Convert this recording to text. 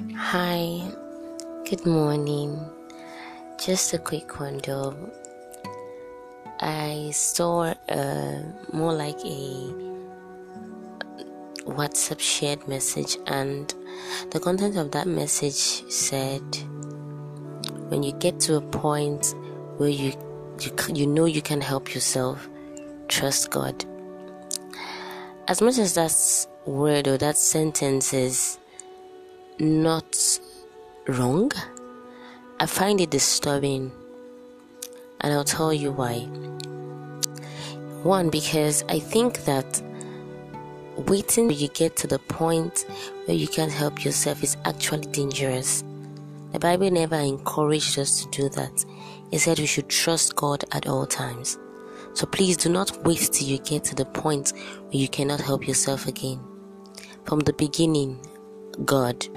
Hi, good morning. Just a quick one though. I saw uh, more like a WhatsApp shared message, and the content of that message said, "When you get to a point where you you, you know you can help yourself, trust God." As much as that word or that sentence is not wrong, I find it disturbing, and I'll tell you why. One, because I think that waiting till you get to the point where you can't help yourself is actually dangerous. The Bible never encouraged us to do that. It said we should trust God at all times. So please do not wait till you get to the point where you cannot help yourself again. From the beginning, God